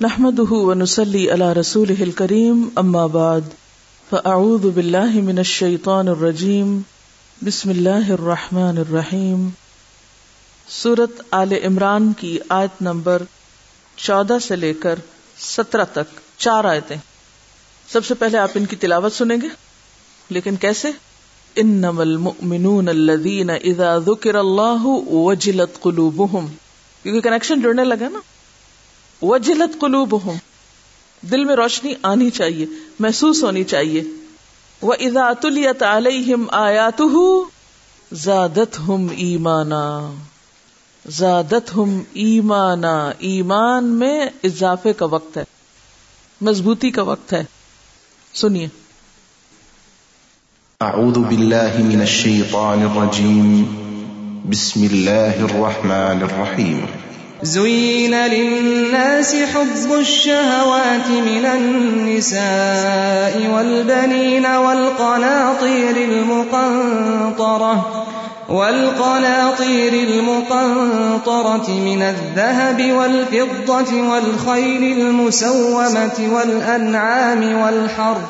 نحمده ونسلي على رسوله الكريم اما بعد فاعوذ بالله من الشيطان الرجيم، بسم الله الرحمن الرحيم۔ سورت آل عمران کی آیت نمبر چودہ سے لے کر سترہ تک، چار آیتیں۔ سب سے پہلے آپ ان کی تلاوت سنیں گے؟ لیکن کیسے؟ انما المؤمنون الذين اذا ذكر الله وجلت قلوبهم۔ کیونکہ کنیکشن جڑنے لگا نا۔ وجلت قلوبهم دل میں روشنی آنی چاہیے، محسوس ہونی چاہیے۔ وہ اذا تلیت علیہم آیاته زادتهم ایمانا۔ زادتهم ایمانا۔ ایمان میں اضافے کا وقت ہے، مضبوطی کا وقت ہے۔ سنیے۔ أعوذ بالله من الشيطان الرجيم بسم الله الرحمن الرحيم زين للناس حب الشهوات من النساء والبنين والقناطير المقنطرة والقناطير المقنطرة من الذهب والفضة والخيل المسومة والأنعام والحرث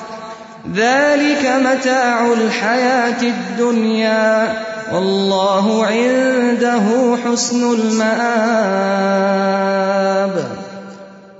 ذلك متاع الحياة الدنيا والله عنده حسن المآب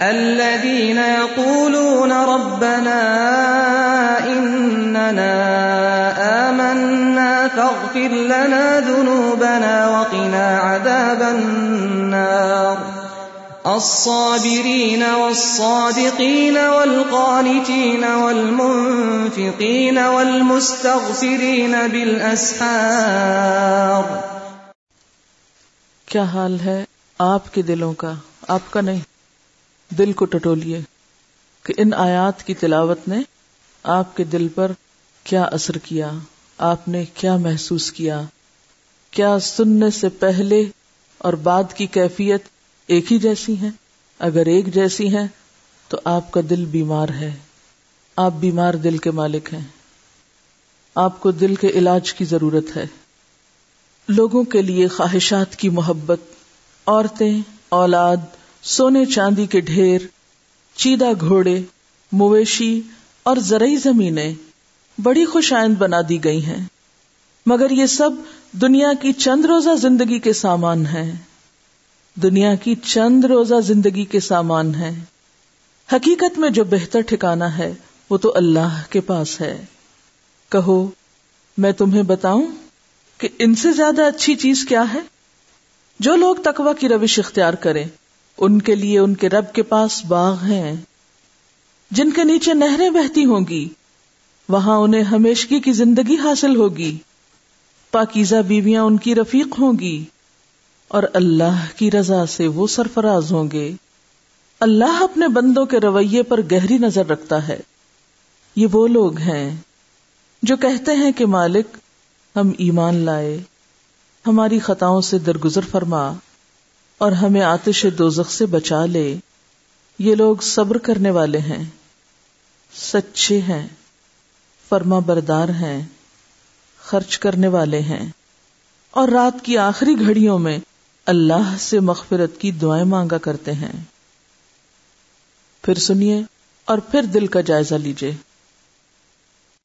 الذين يقولون ربنا إننا آمنا فاغفر لنا ذنوبنا وقنا عذاب النار. الصابرين والصادقين والقانتين والمنفقين والمستغفرين بالأسحار. کیا حال ہے آپ کے دلوں کا؟ آپ کا نہیں۔ دل کو ٹٹولیے کہ ان آیات کی تلاوت نے آپ کے دل پر کیا اثر کیا؟ آپ نے کیا محسوس کیا؟ کیا سننے سے پہلے اور بعد کی کیفیت ایک ہی جیسی ہیں؟ اگر ایک جیسی ہیں تو آپ کا دل بیمار ہے۔ آپ بیمار دل کے مالک ہیں۔ آپ کو دل کے علاج کی ضرورت ہے۔ لوگوں کے لیے خواہشات کی محبت، عورتیں، اولاد سونے چاندی کے ڈھیر، چیدہ گھوڑے، مویشی اور زرعی زمینیں بڑی خوش آئند بنا دی گئی ہیں۔ مگر یہ سب دنیا کی چند روزہ زندگی کے سامان ہیں۔ دنیا کی چند روزہ زندگی کے سامان ہیں۔ حقیقت میں جو بہتر ٹھکانا ہے، وہ تو اللہ کے پاس ہے۔ کہو، میں تمہیں بتاؤں کہ ان سے زیادہ اچھی چیز کیا ہے؟ جو لوگ تقوی کی روش اختیار کریں۔ ان کے لیے ان کے رب کے پاس باغ ہیں۔ جن کے نیچے نہریں بہتی ہوں گی، وہاں انہیں ہمیشگی کی زندگی حاصل ہوگی۔ پاکیزہ بیویاں ان کی رفیق ہوں گی اور اللہ کی رضا سے وہ سرفراز ہوں گے۔ اللہ اپنے بندوں کے رویے پر گہری نظر رکھتا ہے۔ یہ وہ لوگ ہیں جو کہتے ہیں کہ مالک، ہم ایمان لائے، ہماری خطاؤں سے درگزر فرما۔ اور ہمیں آتش دوزخ سے بچا لے۔ یہ لوگ صبر کرنے والے ہیں۔ سچے ہیں۔ فرما بردار ہیں۔ خرچ کرنے والے ہیں۔ اور رات کی آخری گھڑیوں میں اللہ سے مغفرت کی دعائیں مانگا کرتے ہیں۔ پھر سنیے اور پھر دل کا جائزہ لیجیے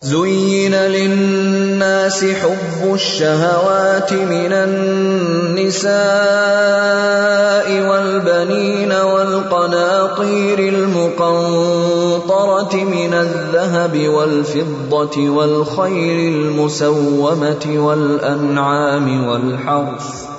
زين للناس حب الشهوات من النساء والبنين والقناطير المقنطرة من الذهب والفضة والخير المسومة والأنعام والحرث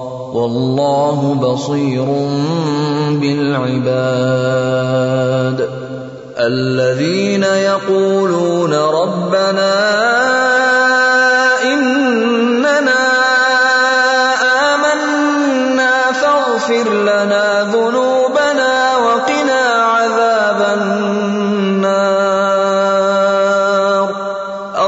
واللہ بصیر بالعباد. الذين يقولون ربنا اننا آمنا فاغفر لنا ذنوبنا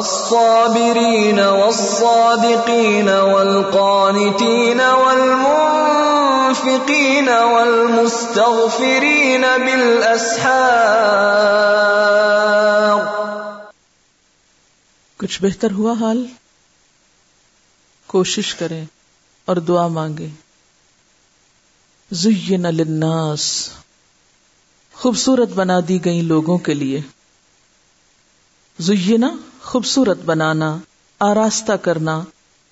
الصابرين والصادقين والقانتين والمنفقين والمستغفرين بالاسحار کچھ بہتر ہوا حال؟ کوشش کریں اور دعا مانگے زین للناس۔ خوبصورت بنا دی گئی لوگوں کے لیے۔ زینا خوبصورت بنانا، آراستہ کرنا،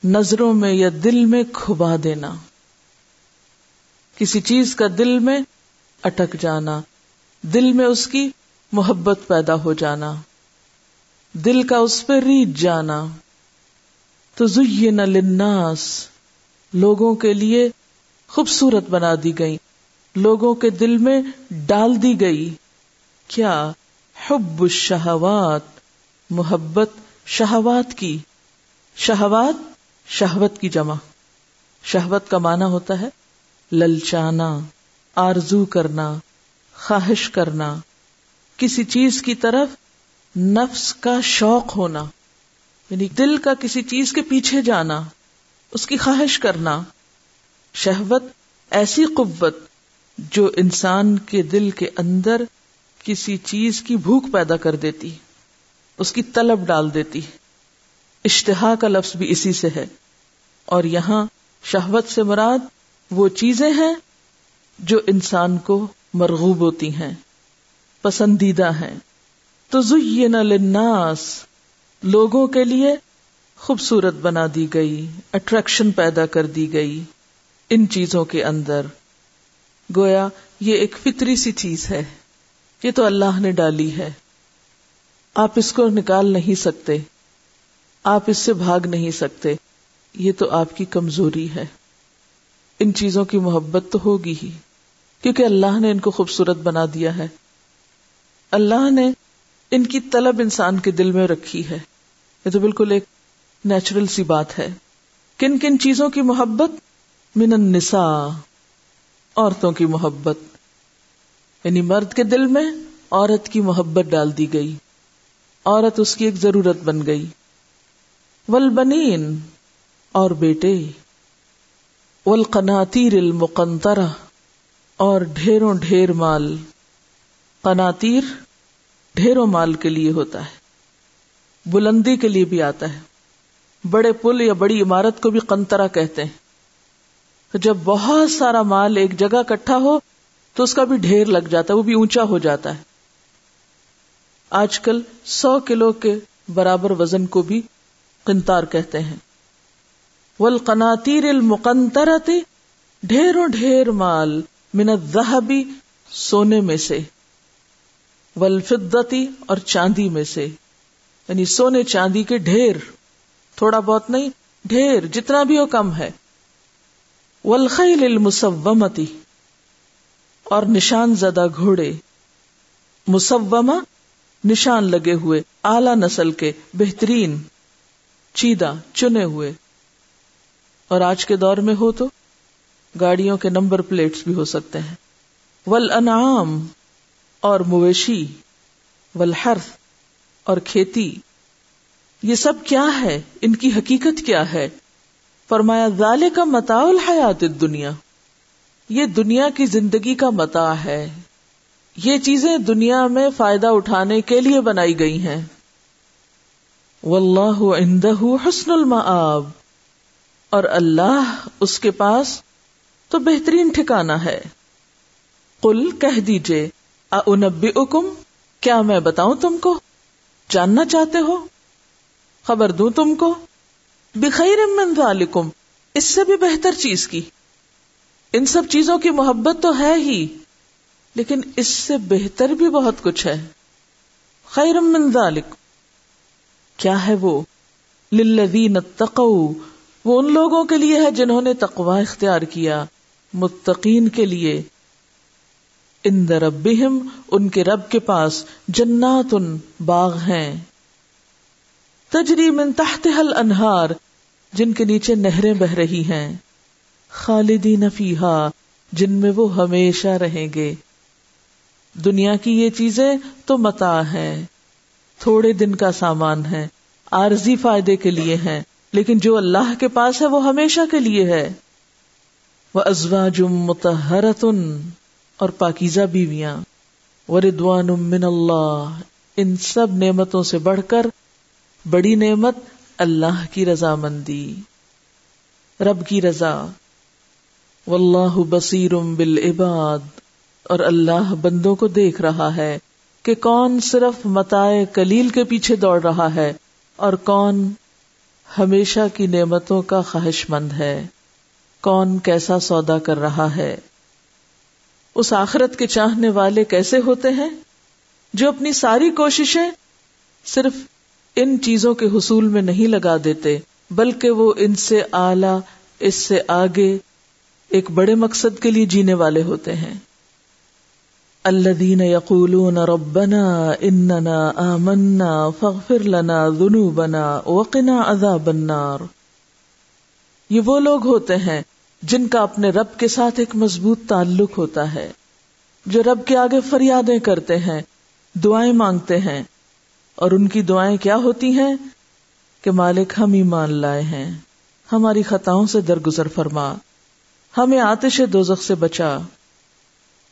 نظروں میں یا دل میں کھبا دینا۔ کسی چیز کا دل میں اٹک جانا، دل میں اس کی محبت پیدا ہو جانا۔ دل کا اس پہ ریچ جانا۔ تو زین للناس، لوگوں کے لیے خوبصورت بنا دی گئی لوگوں کے دل میں ڈال دی گئی۔ کیا حب الشہوات؟ محبت، شہوات کی۔ شہوات، شہوت کی جمع۔ شہوت کا معنی ہوتا ہے للچانا، آرزو کرنا، خواہش کرنا۔ کسی چیز کی طرف نفس کا شوق ہونا یعنی دل کا کسی چیز کے پیچھے جانا، اس کی خواہش کرنا۔ شہوت ایسی قوت جو انسان کے دل کے اندر کسی چیز کی بھوک پیدا کر دیتی۔ اس کی طلب ڈال دیتی۔ اشتہا کا لفظ بھی اسی سے ہے۔ اور یہاں شہوت سے مراد وہ چیزیں ہیں جو انسان کو مرغوب ہوتی ہیں، پسندیدہ ہیں۔ تو زین للناس، لوگوں کے لیے خوبصورت بنا دی گئی اٹریکشن پیدا کر دی گئی ان چیزوں کے اندر۔ گویا یہ ایک فطری سی چیز ہے۔ یہ تو اللہ نے ڈالی ہے۔ آپ اس کو نکال نہیں سکتے۔ آپ اس سے بھاگ نہیں سکتے۔ یہ تو آپ کی کمزوری ہے۔ ان چیزوں کی محبت تو ہوگی ہی۔ کیونکہ اللہ نے ان کو خوبصورت بنا دیا ہے۔ اللہ نے ان کی طلب انسان کے دل میں رکھی ہے۔ یہ تو بالکل ایک نیچرل سی بات ہے۔ کن کن چیزوں کی محبت؟ من النساء، عورتوں کی محبت۔ یعنی مرد کے دل میں عورت کی محبت ڈال دی گئی۔ عورت اس کی ایک ضرورت بن گئی۔ ولبنین اور بیٹے۔ ولقناطیر المقنطرہ، اور ڈھیروں ڈھیر مال۔ قناطیر ڈھیروں مال کے لیے ہوتا ہے۔ بلندی کے لیے بھی آتا ہے۔ بڑے پل یا بڑی عمارت کو بھی قنطرہ کہتے ہیں۔ تو جب بہت سارا مال ایک جگہ کٹھا ہو تو اس کا بھی ڈھیر لگ جاتا ہے، وہ بھی اونچا ہو جاتا ہے۔ آج کل سو کلو کے برابر وزن کو بھی قنتار کہتے ہیں۔ والقناطیر المقنطرتی ڈھیروں ڈھیر مال من الذهبی سونے میں سے والفضتی اور چاندی میں سے۔ یعنی سونے چاندی کے ڈھیر، تھوڑا بہت نہیں، ڈھیر، جتنا بھی ہو کم ہے۔ والخیل المسومتی اور نشان زدہ گھوڑے۔ مسومہ نشان لگے ہوئے اعلی نسل کے بہترین چیدہ چنے ہوئے۔ اور آج کے دور میں ہو تو گاڑیوں کے نمبر پلیٹس بھی ہو سکتے ہیں۔ ول انعام اور مویشی ولحرف اور کھیتی۔ یہ سب کیا ہے؟ ان کی حقیقت کیا ہے؟ فرمایا ذالے کا متا الحیات دنیا یہ دنیا کی زندگی کا متا ہے۔ یہ چیزیں دنیا میں فائدہ اٹھانے کے لیے بنائی گئی ہیں۔ واللہ عندہ حسن المآب۔ اور اللہ اس کے پاس تو بہترین ٹھکانا ہے۔ قل کہہ دیجیے انبئکم کیا میں بتاؤں تم کو؟ جاننا چاہتے ہو؟ خبر دوں تم کو؟ بخیر من ذالکم، اس سے بھی بہتر چیز کی۔ ان سب چیزوں کی محبت تو ہے ہی۔ لیکن اس سے بہتر بھی بہت کچھ ہے۔ خیر من ذالک۔ کیا ہے وہ؟ للذین اتقوا۔ وہ ان لوگوں کے لیے ہے جنہوں نے تقوا اختیار کیا۔ متقین کے لیے۔ ان ربہم، ان کے رب کے پاس جنات باغ ہیں۔ تجری من تحت حل انہار جن کے نیچے نہریں بہ رہی ہیں۔ خالدین فیہا، جن میں وہ ہمیشہ رہیں گے۔ دنیا کی یہ چیزیں تو متا ہے تھوڑے دن کا سامان ہے عارضی فائدے کے لیے ہیں، لیکن جو اللہ کے پاس ہے وہ ہمیشہ کے لیے ہے۔ وہ ازوا جم متحرتن اور پاکیزہ بیویاں۔ وردوان من اللہ ان سب نعمتوں سے بڑھ کر بڑی نعمت اللہ کی رضا مندی رب کی رضا۔ واللہ بصیر بالعباد۔ اور اللہ بندوں کو دیکھ رہا ہے کہ کون صرف متائے کلیل کے پیچھے دوڑ رہا ہے اور کون ہمیشہ کی نعمتوں کا خواہش مند ہے۔ کون کیسا سودا کر رہا ہے۔ اس آخرت کے چاہنے والے کیسے ہوتے ہیں؟ جو اپنی ساری کوششیں صرف ان چیزوں کے حصول میں نہیں لگا دیتے، بلکہ وہ ان سے اعلی، اس سے آگے ایک بڑے مقصد کے لیے جینے والے ہوتے ہیں۔ الذين يقولون ربنا اننا آمنا فاغفر لنا ذنوبنا وقنا عذاب النار۔ یہ وہ لوگ ہوتے ہیں جن کا اپنے رب کے ساتھ ایک مضبوط تعلق ہوتا ہے، جو رب کے آگے فریادیں کرتے ہیں، دعائیں مانگتے ہیں۔ اور ان کی دعائیں کیا ہوتی ہیں؟ کہ مالک ہم ایمان لائے ہیں، ہماری خطاؤں سے درگزر فرما، ہمیں آتش دوزخ سے بچا۔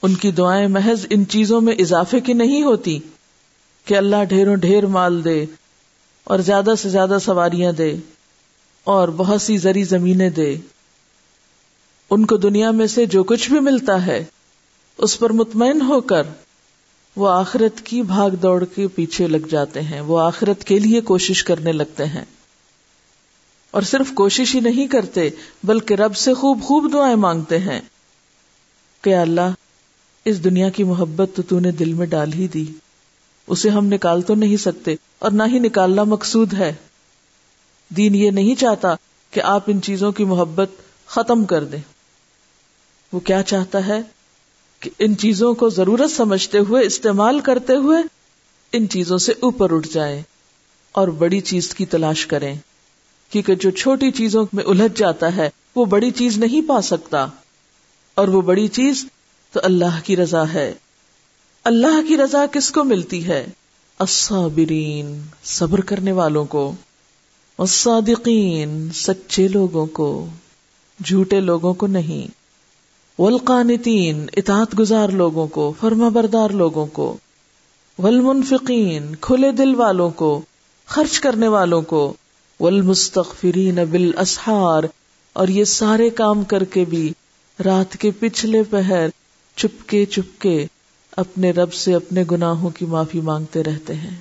ان کی دعائیں محض ان چیزوں میں اضافے کی نہیں ہوتی کہ اللہ ڈھیروں ڈھیر مال دے اور زیادہ سے زیادہ سواریاں دے اور بہت سی زری زمینیں دے۔ ان کو دنیا میں سے جو کچھ بھی ملتا ہے، اس پر مطمئن ہو کر وہ آخرت کی بھاگ دوڑ کے پیچھے لگ جاتے ہیں، وہ آخرت کے لیے کوشش کرنے لگتے ہیں۔ اور صرف کوشش ہی نہیں کرتے، بلکہ رب سے خوب خوب دعائیں مانگتے ہیں کہ اللہ اس دنیا کی محبت تو تو نے دل میں ڈال ہی دی۔ اسے ہم نکال تو نہیں سکتے اور نہ ہی نکالنا مقصود ہے۔ دین یہ نہیں چاہتا کہ آپ ان چیزوں کی محبت ختم کر دیں۔ وہ کیا چاہتا ہے؟ کہ ان چیزوں کو ضرورت سمجھتے ہوئے استعمال کرتے ہوئے ان چیزوں سے اوپر اٹھ جائیں اور بڑی چیز کی تلاش کریں۔ کیونکہ جو چھوٹی چیزوں میں الجھ جاتا ہے، وہ بڑی چیز نہیں پا سکتا۔ اور وہ بڑی چیز تو اللہ کی رضا ہے۔ اللہ کی رضا کس کو ملتی ہے؟ الصابرین، صبر کرنے والوں کو۔ الصادقین سچے لوگوں کو۔ جھوٹے لوگوں کو نہیں۔ والقانتین، اطاعت گزار لوگوں کو، فرما بردار لوگوں کو۔ والمنفقین، کھلے دل والوں کو، خرچ کرنے والوں کو۔ والمستغفرین بالاسحار، اور یہ سارے کام کر کے بھی رات کے پچھلے پہر چپکے چپکے اپنے رب سے اپنے گناہوں کی معافی مانگتے رہتے ہیں۔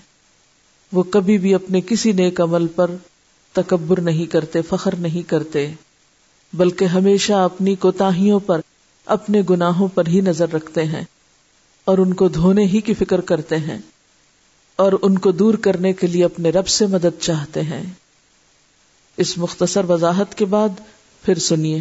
وہ کبھی بھی اپنے کسی نیک عمل پر تکبر نہیں کرتے، فخر نہیں کرتے، بلکہ ہمیشہ اپنی کوتاہیوں پر، اپنے گناہوں پر ہی نظر رکھتے ہیں اور ان کو دھونے ہی کی فکر کرتے ہیں اور ان کو دور کرنے کے لیے اپنے رب سے مدد چاہتے ہیں۔ اس مختصر وضاحت کے بعد پھر سنیے۔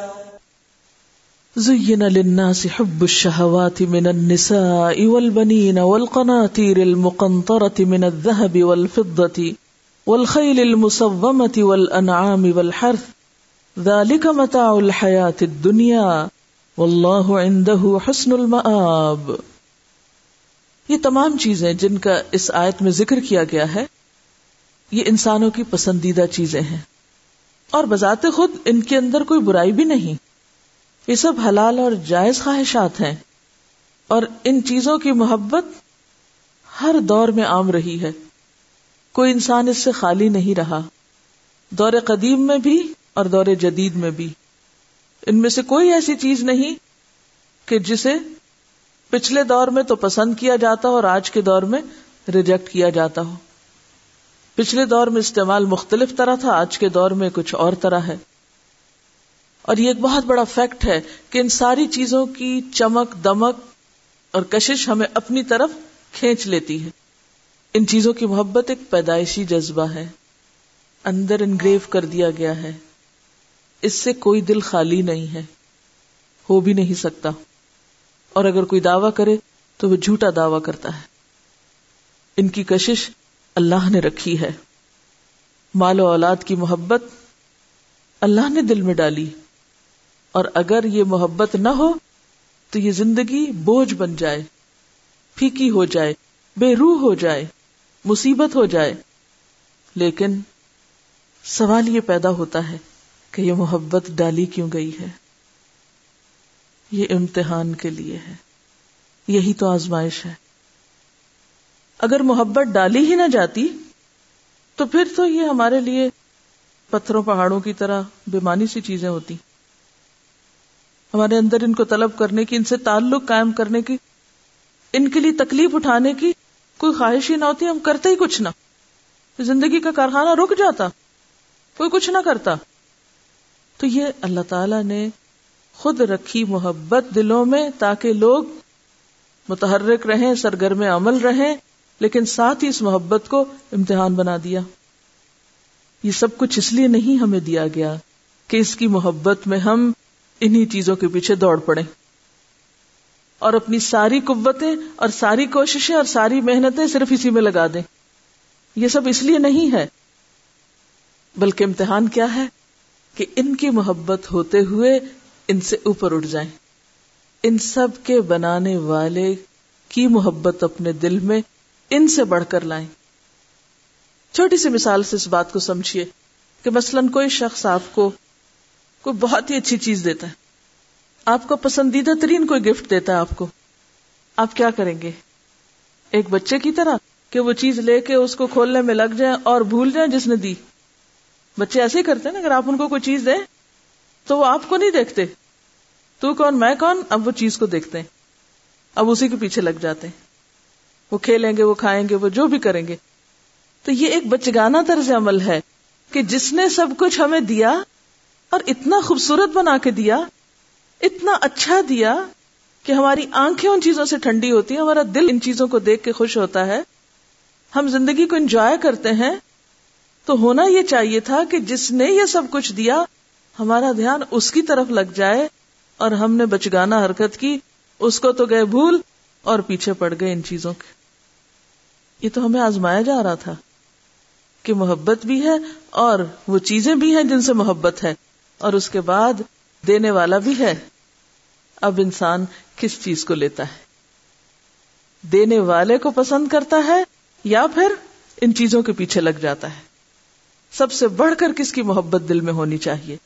زين للناس حب الشهوات من النساء والبنين والقناطير المقنطرة من الذهب والفضة والخيل المصومة والأنعام والحرث. ذلك متاع الحياة الدنيا والله عنده حسن المآب. یہ تمام چیزیں جن کا اس آیت میں ذکر کیا گیا ہے، یہ انسانوں کی پسندیدہ چیزیں ہیں۔ اور بذات خود ان کے اندر کوئی برائی بھی نہیں۔ یہ سب حلال اور جائز خواہشات ہیں اور ان چیزوں کی محبت ہر دور میں عام رہی ہے۔ کوئی انسان اس سے خالی نہیں رہا، دور قدیم میں بھی اور دور جدید میں بھی۔ ان میں سے کوئی ایسی چیز نہیں کہ جسے پچھلے دور میں تو پسند کیا جاتا ہو اور آج کے دور میں ریجیکٹ کیا جاتا ہو۔ پچھلے دور میں استعمال مختلف طرح تھا، آج کے دور میں کچھ اور طرح ہے۔ اور یہ ایک بہت بڑا فیکٹ ہے کہ ان ساری چیزوں کی چمک، دمک اور کشش ہمیں اپنی طرف کھینچ لیتی ہے۔ ان چیزوں کی محبت ایک پیدائشی جذبہ ہے۔ اندر انگریو کر دیا گیا ہے۔ اس سے کوئی دل خالی نہیں ہے۔ ہو بھی نہیں سکتا۔ اور اگر کوئی دعوی کرے تو وہ جھوٹا دعوی کرتا ہے۔ ان کی کشش اللہ نے رکھی ہے۔ مال و اولاد کی محبت اللہ نے دل میں ڈالی۔ اور اگر یہ محبت نہ ہو تو یہ زندگی بوجھ بن جائے، پھیکی ہو جائے، بے روح ہو جائے، مصیبت ہو جائے۔ لیکن سوال یہ پیدا ہوتا ہے کہ یہ محبت ڈالی کیوں گئی ہے؟ یہ امتحان کے لیے ہے۔ یہی تو آزمائش ہے۔ اگر محبت ڈالی ہی نہ جاتی تو پھر تو یہ ہمارے لیے پتھروں پہاڑوں کی طرح بیمانی سی چیزیں ہوتی۔ ہمارے اندر ان کو طلب کرنے کی، ان سے تعلق قائم کرنے کی، ان کے لیے تکلیف اٹھانے کی کوئی خواہش ہی نہ ہوتی، ہم کرتے ہی کچھ نہ۔ زندگی کا کارخانہ رک جاتا، کوئی کچھ نہ کرتا۔ تو یہ اللہ تعالی نے خود رکھی محبت دلوں میں تاکہ لوگ متحرک رہیں، سرگرم عمل رہیں، لیکن ساتھ ہی اس محبت کو امتحان بنا دیا۔ یہ سب کچھ اس لیے نہیں ہمیں دیا گیا کہ اس کی محبت میں ہم انہی چیزوں کے پیچھے دوڑ پڑے۔ اور اپنی ساری قوتیں اور ساری کوششیں اور ساری محنتیں صرف اسی میں لگا دیں۔ یہ سب اس لیے نہیں ہے، بلکہ امتحان کیا ہے کہ ان کی محبت ہوتے ہوئے ان سے اوپر اٹھ جائیں۔ ان سب کے بنانے والے کی محبت اپنے دل میں ان سے بڑھ کر لائیں۔ چھوٹی سی مثال سے اس بات کو سمجھیے کہ مثلاً کوئی شخص آپ کو کوئی بہت ہی اچھی چیز دیتا ہے۔ آپ کو پسندیدہ ترین کوئی گفٹ دیتا ہے آپ کو۔ آپ کیا کریں گے؟ ایک بچے کی طرح کہ وہ چیز لے کے اس کو کھولنے میں لگ جائیں اور بھول جائیں جس نے دی۔ بچے ایسے ہی کرتے ہیں نا، اگر آپ ان کو کوئی چیز دیں تو وہ آپ کو نہیں دیکھتے۔ تو کون، میں کون؟ اب وہ چیز کو دیکھتے ہیں۔ اب اسی کے پیچھے لگ جاتے ہیں۔ وہ کھیلیں گے، وہ کھائیں گے، وہ جو بھی کریں گے۔ تو یہ ایک بچگانا طرز عمل ہے کہ جس نے سب کچھ ہمیں دیا اور اتنا خوبصورت بنا کے دیا، اتنا اچھا دیا کہ ہماری آنکھیں ان چیزوں سے ٹھنڈی ہوتی ہیں، ہمارا دل ان چیزوں کو دیکھ کے خوش ہوتا ہے۔ ہم زندگی کو انجوائے کرتے ہیں۔ تو ہونا یہ چاہیے تھا کہ جس نے یہ سب کچھ دیا، ہمارا دھیان اس کی طرف لگ جائے اور ہم نے بچگانا حرکت کی، اس کو تو گئے بھول اور پیچھے پڑ گئے ان چیزوں کے۔ یہ تو ہمیں آزمایا جا رہا تھا کہ محبت بھی ہے اور وہ چیزیں بھی ہیں جن سے محبت ہے۔ اور اس کے بعد دینے والا بھی ہے۔ اب انسان کس چیز کو لیتا ہے؟ دینے والے کو پسند کرتا ہے یا پھر ان چیزوں کے پیچھے لگ جاتا ہے؟ سب سے بڑھ کر کس کی محبت دل میں ہونی چاہیے؟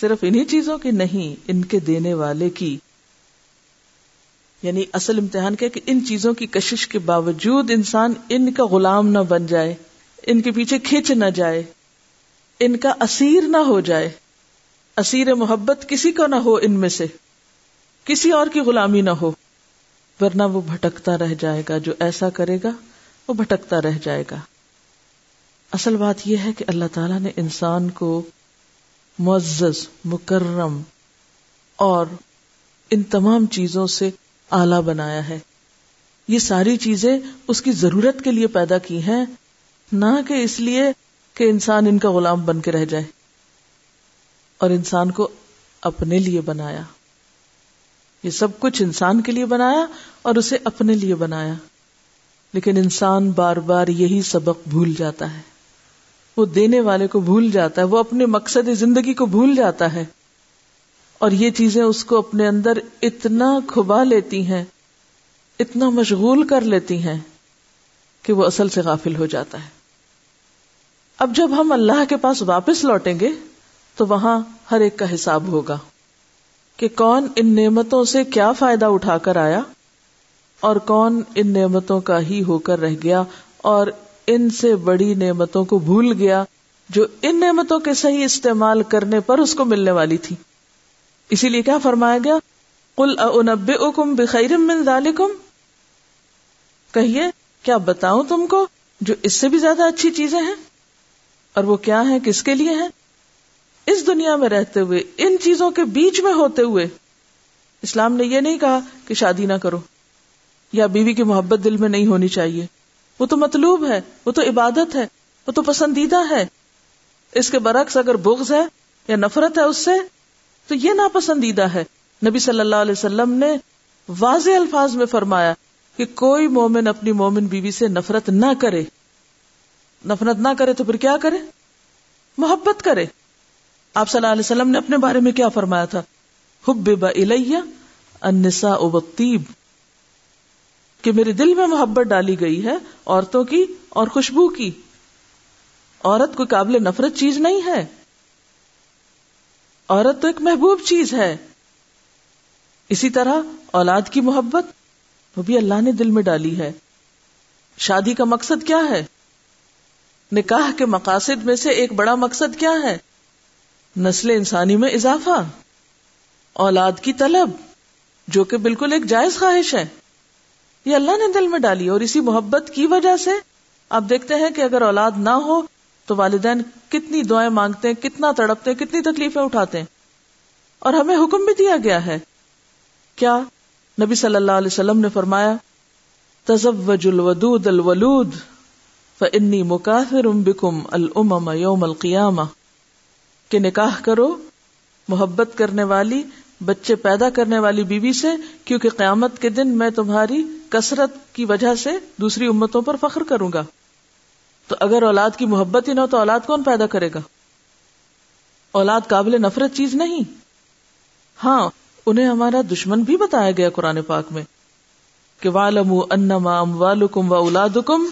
صرف انہی چیزوں کی نہیں، ان کے دینے والے کی۔ یعنی اصل امتحان کیا کہ ان چیزوں کی کشش کے باوجود انسان ان کا غلام نہ بن جائے، ان کے پیچھے کھینچ نہ جائے۔ ان کا اسیر نہ ہو جائے۔ اسیر محبت کسی کو نہ ہو ان میں سے۔ کسی اور کی غلامی نہ ہو۔ ورنہ وہ بھٹکتا رہ جائے گا۔ جو ایسا کرے گا، وہ بھٹکتا رہ جائے گا۔ اصل بات یہ ہے کہ اللہ تعالیٰ نے انسان کو معزز، مکرم اور ان تمام چیزوں سے آلہ بنایا ہے۔ یہ ساری چیزیں اس کی ضرورت کے لیے پیدا کی ہیں، نہ کہ اس لیے کہ انسان ان کا غلام بن کے رہ جائے اور انسان کو اپنے لیے بنایا۔ یہ سب کچھ انسان کے لیے بنایا اور اسے اپنے لیے بنایا۔ لیکن انسان بار بار یہی سبق بھول جاتا ہے۔ وہ دینے والے کو بھول جاتا ہے، وہ اپنے مقصد زندگی کو بھول جاتا ہے۔ اور یہ چیزیں اس کو اپنے اندر اتنا کھبا لیتی ہیں، اتنا مشغول کر لیتی ہیں کہ وہ اصل سے غافل ہو جاتا ہے۔ اب جب ہم اللہ کے پاس واپس لوٹیں گے تو وہاں ہر ایک کا حساب ہوگا کہ کون ان نعمتوں سے کیا فائدہ اٹھا کر آیا اور کون ان نعمتوں کا ہی ہو کر رہ گیا اور ان سے بڑی نعمتوں کو بھول گیا جو ان نعمتوں کے صحیح استعمال کرنے پر اس کو ملنے والی تھی۔ اسی لیے کیا فرمایا گیا؟ کل انب اکم بخیر من ذالکم کہیے، کیا بتاؤں تم کو جو اس سے بھی زیادہ اچھی چیزیں ہیں؟ اور وہ کیا ہیں؟ کس کے لیے ہیں؟ اس دنیا میں رہتے ہوئے، ان چیزوں کے بیچ میں ہوتے ہوئے۔ اسلام نے یہ نہیں کہا کہ شادی نہ کرو، یا بیوی کی محبت دل میں نہیں ہونی چاہیے۔ وہ تو مطلوب ہے، وہ تو عبادت ہے، وہ تو پسندیدہ ہے۔ اس کے برعکس اگر بغض ہے یا نفرت ہے اس سے، تو یہ ناپسندیدہ ہے۔ نبی صلی اللہ علیہ وسلم نے واضح الفاظ میں فرمایا کہ کوئی مومن اپنی مومن بیوی سے نفرت نہ کرے۔ نفرت نہ کرے تو پھر کیا کرے؟ محبت کرے۔ آپ صلی اللہ علیہ وسلم نے اپنے بارے میں کیا فرمایا تھا؟ حب النساء والطیب۔ کہ میرے دل میں محبت ڈالی گئی ہے عورتوں کی اور خوشبو کی۔ عورت کوئی قابل نفرت چیز نہیں ہے۔ عورت تو ایک محبوب چیز ہے۔ اسی طرح اولاد کی محبت وہ بھی اللہ نے دل میں ڈالی ہے۔ شادی کا مقصد کیا ہے؟ نکاح کے مقاصد میں سے ایک بڑا مقصد کیا ہے؟ نسل انسانی میں اضافہ۔ اولاد کی طلب، جو کہ بالکل ایک جائز خواہش ہے۔ یہ اللہ نے دل میں ڈالی اور اسی محبت کی وجہ سے۔ آپ دیکھتے ہیں کہ اگر اولاد نہ ہو، تو والدین کتنی دعائیں مانگتے ہیں، کتنا تڑپتے ہیں، کتنی تکلیفیں اٹھاتے ہیں۔ اور ہمیں حکم بھی دیا گیا ہے۔ کیا نبی صلی اللہ علیہ وسلم نے فرمایا، تزوج الودود الولود؟ فانی مکاثر بکم الامم یوم القیامہ کہ نکاح کرو محبت کرنے والی، بچے پیدا کرنے والی بیوی سے، کیونکہ قیامت کے دن میں تمہاری کثرت کی وجہ سے دوسری امتوں پر فخر کروں گا۔ تو اگر اولاد کی محبت ہی نہ ہو تو اولاد کون پیدا کرے گا؟ اولاد قابل نفرت چیز نہیں۔ ہاں انہیں ہمارا دشمن بھی بتایا گیا قرآن پاک میں کہ والم انما اموالکم و اولادکم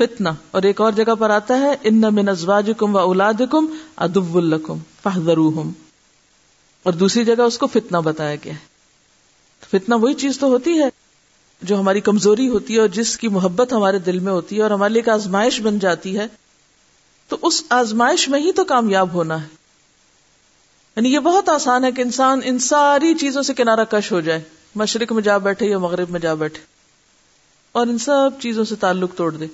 فتنا اور ایک اور جگہ پر آتا ہے، ان من ازواجکم و اولادکم ادب الکم فحذروہم اور دوسری جگہ اس کو فتنہ بتایا گیا ہے۔ فتنہ وہی چیز تو ہوتی ہے جو ہماری کمزوری ہوتی ہے اور جس کی محبت ہمارے دل میں ہوتی ہے اور ہمارے لیے ایک آزمائش بن جاتی ہے۔ تو اس آزمائش میں ہی تو کامیاب ہونا ہے۔ یعنی یہ بہت آسان ہے کہ انسان ان ساری چیزوں سے کنارہ کش ہو جائے۔ مشرق میں جا بیٹھے یا مغرب میں جا بیٹھے۔ اور ان سب چیزوں سے تعلق توڑ دے۔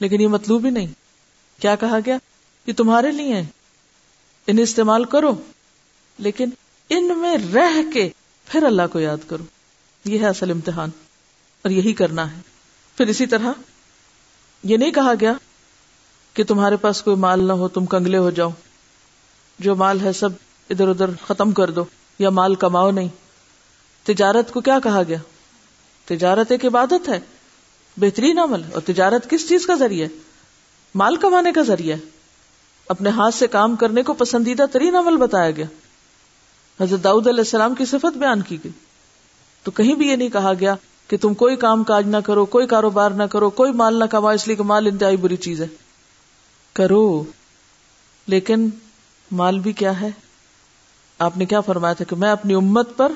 لیکن یہ مطلوب ہی نہیں۔ کیا کہا گیا؟ یہ تمہارے لیے ہیں۔ انہیں استعمال کرو۔ لیکن ان میں رہ کے پھر اللہ کو یاد کرو۔ یہ ہے اصل امتحان۔ اور یہی کرنا ہے۔ پھر اسی طرح یہ نہیں کہا گیا کہ تمہارے پاس کوئی مال نہ ہو، تم کنگلے ہو جاؤ۔ جو مال ہے سب ادھر ادھر ختم کر دو، یا مال کماؤ نہیں۔ تجارت کو کیا کہا گیا؟ تجارت ایک عبادت ہے۔ بہترین عمل اور تجارت کس چیز کا ذریعہ مال کمانے کا ذریعہ اپنے ہاتھ سے کام کرنے کو پسندیدہ ترین عمل بتایا گیا۔ حضرت داؤد علیہ السلام کی صفت بیان کی گئی۔ تو کہیں بھی یہ نہیں کہا گیا کہ تم کوئی کام کاج نہ کرو، کوئی کاروبار نہ کرو، کوئی مال نہ کماؤ، اس لیے کہ مال انتہائی بری چیز ہے۔ کرو۔ لیکن مال بھی کیا ہے؟ آپ نے کیا فرمایا تھا کہ میں اپنی امت پر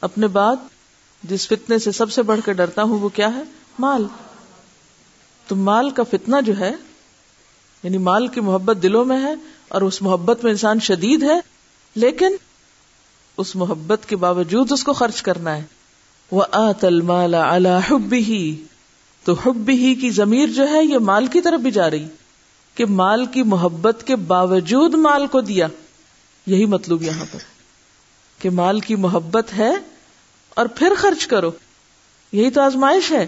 اپنے بعد جس فتنے سے سب سے بڑھ کے ڈرتا ہوں وہ کیا ہے؟ مال۔ تو مال کا فتنہ جو ہے یعنی مال کی محبت دلوں میں ہے اور اس محبت میں انسان شدید ہے، لیکن اس محبت کے باوجود اس کو خرچ کرنا ہے۔ وہ آتل مالا اللہ حب ہی تو حب ہی کی ضمیر جو ہے، یہ مال کی طرف بھی جا رہی۔ کہ مال کی محبت کے باوجود مال کو دیا۔ یہی مطلب یہاں پر۔ کہ مال کی محبت ہے اور پھر خرچ کرو۔ یہی تو آزمائش ہے۔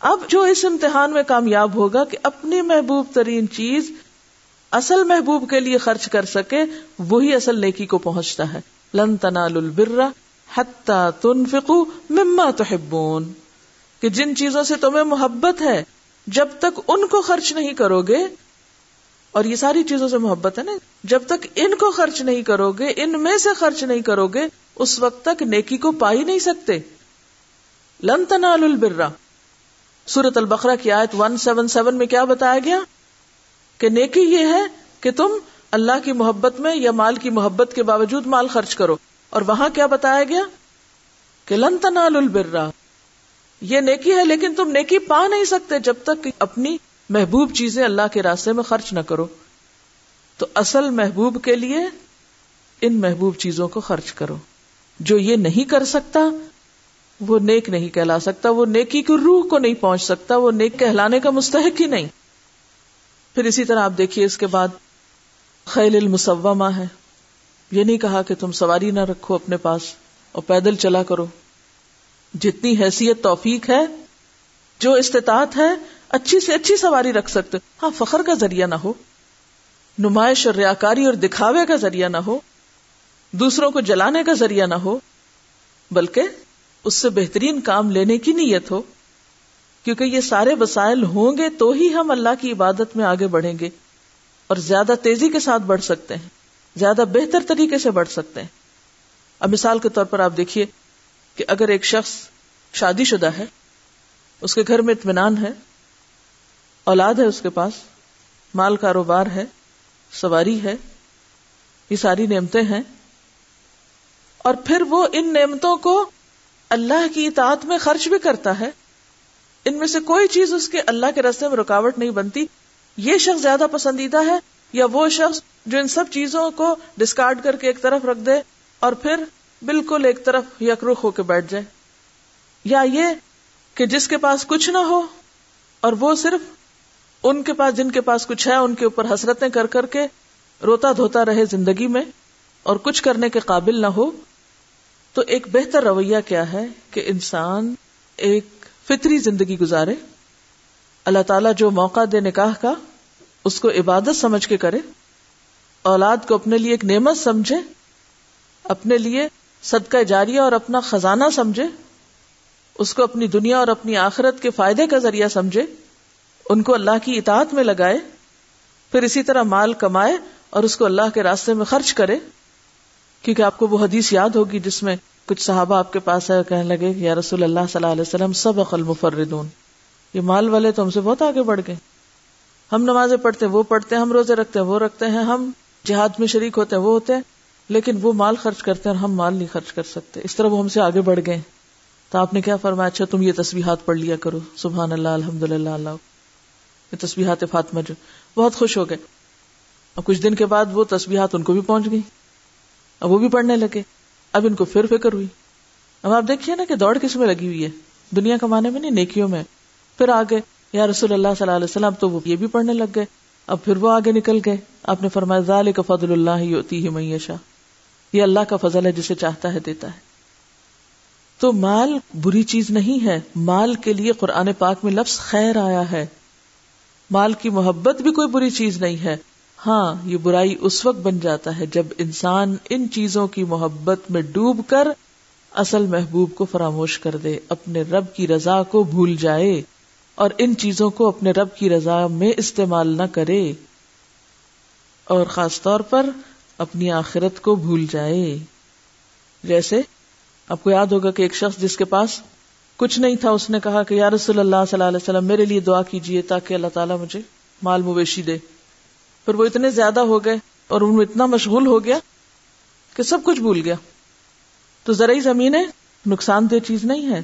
اب جو اس امتحان میں کامیاب ہوگا کہ اپنی محبوب ترین چیز اصل محبوب کے لیے خرچ کر سکے، وہی اصل نیکی کو پہنچتا ہے۔ لن تنال البر حتی تنفقو مما تحبون۔ کہ جن چیزوں سے تمہیں محبت ہے، جب تک ان کو خرچ نہیں کرو گے اور یہ ساری چیزوں سے محبت ہے نا، جب تک ان کو خرچ نہیں کرو گے ان میں سے خرچ نہیں کرو گے اس وقت تک نیکی کو پا ہی نہیں سکتے۔ لن تنال البرا سورت البقرہ کی آیت 177 میں کیا بتایا گیا؟ کہ نیکی یہ ہے کہ تم اللہ کی محبت میں یا مال کی محبت کے باوجود مال خرچ کرو۔ اور وہاں کیا بتایا گیا؟ کہ لن تنال البرا یہ نیکی ہے لیکن تم نیکی پا نہیں سکتے جب تک اپنی محبوب چیزیں اللہ کے راستے میں خرچ نہ کرو۔ تو اصل محبوب کے لیے ان محبوب چیزوں کو خرچ کرو۔ جو یہ نہیں کر سکتا وہ نیک نہیں کہلا سکتا، وہ نیکی کی روح کو نہیں پہنچ سکتا، وہ نیک کہلانے کا مستحق ہی نہیں۔ پھر اسی طرح آپ دیکھیے اس کے بعد خیل المسومہ ہے۔ یہ نہیں کہا کہ تم سواری نہ رکھو اپنے پاس اور پیدل چلا کرو۔ جتنی حیثیت توفیق ہے، جو استطاعت ہے، اچھی سے اچھی سواری رکھ سکتے۔ ہاں فخر کا ذریعہ نہ ہو، نمائش اور ریاکاری اور دکھاوے کا ذریعہ نہ ہو، دوسروں کو جلانے کا ذریعہ نہ ہو، بلکہ اس سے بہترین کام لینے کی نیت ہو؟ کیونکہ یہ سارے وسائل ہوں گے تو ہی ہم اللہ کی عبادت میں آگے بڑھیں گے اور زیادہ تیزی کے ساتھ بڑھ سکتے ہیں، زیادہ بہتر طریقے سے بڑھ سکتے ہیں۔ اب مثال کے طور پر آپ دیکھیے کہ اگر ایک شخص شادی شدہ ہے، اس کے گھر میں اطمینان ہے، اولاد ہے اس کے پاس، مال کاروبار ہے، سواری ہے، یہ ساری نعمتیں ہیں، اور پھر وہ ان نعمتوں کو اللہ کی اطاعت میں خرچ بھی کرتا ہے۔ ان میں سے کوئی چیز اس کے اللہ کے رستے میں رکاوٹ نہیں بنتی۔ یہ شخص زیادہ پسندیدہ ہے یا وہ شخص جو ان سب چیزوں کو ڈسکارڈ کر کے ایک طرف رکھ دے اور پھر بالکل ایک طرف یکرخ ہو کے بیٹھ جائے۔ یا یہ کہ جس کے پاس کچھ نہ ہو اور وہ صرف ان کے پاس جن کے پاس کچھ ہے، ان کے اوپر حسرتیں کر کر کے روتا دھوتا رہے زندگی میں اور کچھ کرنے کے قابل نہ ہو۔ تو ایک بہتر رویہ کیا ہے کہ انسان ایک فطری زندگی گزارے، اللہ تعالیٰ جو موقع دے نکاح کا، اس کو عبادت سمجھ کے کرے، اولاد کو اپنے لیے ایک نعمت سمجھے، اپنے لیے صدقہ جاریہ اور اپنا خزانہ سمجھے، اس کو اپنی دنیا اور اپنی آخرت کے فائدے کا ذریعہ سمجھے، ان کو اللہ کی اطاعت میں لگائے، پھر اسی طرح مال کمائے اور اس کو اللہ کے راستے میں خرچ کرے۔ کیونکہ آپ کو وہ حدیث یاد ہوگی جس میں کچھ صحابہ آپ کے پاس ہے کہنے لگے یا رسول اللہ صلی اللہ علیہ وسلم سب عقل مفردون یہ مال والے تو ہم سے بہت آگے بڑھ گئے۔ ہم نمازیں پڑھتے ہیں، وہ پڑھتے ہیں، ہم روزے رکھتے ہیں، وہ رکھتے ہیں، ہم جہاد میں شریک ہوتے ہیں، وہ ہوتے ہیں، لیکن وہ مال خرچ کرتے ہیں اور ہم مال نہیں خرچ کر سکتے۔ اس طرح وہ ہم سے آگے بڑھ گئے۔ تو آپ نے کیا فرمایا؟ اچھا تم یہ تصویرات پڑھ لیا کرو۔ سبحان اللہ الحمد للہ اللہ۔ یہ تصویرات فاطمہ جو، بہت خوش ہو گئے۔ اور کچھ دن کے بعد وہ تصویرات ان کو بھی پہنچ گئی اب وہ بھی پڑھنے لگے۔ اب ان کو پھر فکر ہوئی۔ اب آپ دیکھیے نا کہ دوڑ کس میں لگی ہوئی ہے۔ دنیا کمانے میں نہیں، نیکیوں میں۔ پھر آگے، یا رسول اللہ صلی اللہ علیہ وسلم، تو وہ یہ بھی پڑھنے لگ گئے۔ اب پھر وہ آگے نکل گئے۔ آپ نے فرمایا، ذالک فضل اللہ ہوتی ہی میشا یہ اللہ کا فضل ہے جسے چاہتا ہے، دیتا ہے۔ تو مال بری چیز نہیں ہے۔ مال کے لیے قرآن پاک میں لفظ خیر آیا ہے۔ مال کی محبت بھی کوئی بری چیز نہیں ہے۔ ہاں یہ برائی اس وقت بن جاتا ہے جب انسان ان چیزوں کی محبت میں ڈوب کر اصل محبوب کو فراموش کر دے، اپنے رب کی رضا کو بھول جائے اور ان چیزوں کو اپنے رب کی رضا میں استعمال نہ کرے اور خاص طور پر اپنی آخرت کو بھول جائے۔ جیسے، آپ کو یاد ہوگا کہ ایک شخص جس کے پاس کچھ نہیں تھا، اس نے کہا کہ یا رسول اللہ صلی اللہ علیہ وسلم، میرے لیے دعا کیجیے تاکہ اللہ تعالیٰ مجھے مال مویشی دے۔ پھر وہ اتنے زیادہ ہو گئے اور ان میں اتنا مشغول ہو گیا کہ سب کچھ بھول گیا۔ تو زرعی زمینیں نقصان دہ چیز نہیں ہے۔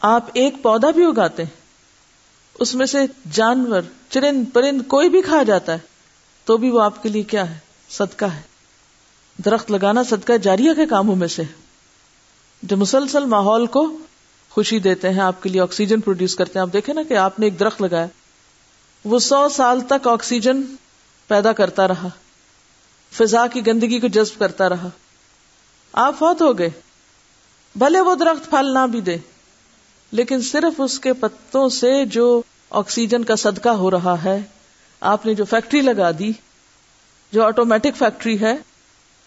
آپ ایک پودا بھی اگاتے ہیں۔ اس میں سے جانور، چرند، پرند کوئی بھی کھا جاتا ہے، تو بھی وہ آپ کے لیے کیا ہے؟ صدقہ ہے۔ درخت لگانا صدقہ جاریہ کے کاموں میں سے جو مسلسل ماحول کو خوشی دیتے ہیں، آپ کے لیے آکسیجن پروڈیوس کرتے ہیں، آپ دیکھیں نا کہ آپ نے ایک درخت لگایا۔ وہ سو سال تک آکسیجن پیدا کرتا رہا۔ فضا کی گندگی کو جذب کرتا رہا۔ آپ فوت ہو گئے۔ بھلے وہ درخت پھل نہ بھی دے۔ لیکن صرف اس کے پتوں سے جو آکسیجن کا صدقہ ہو رہا ہے، آپ نے جو فیکٹری لگا دی، جو آٹومیٹک فیکٹری ہے،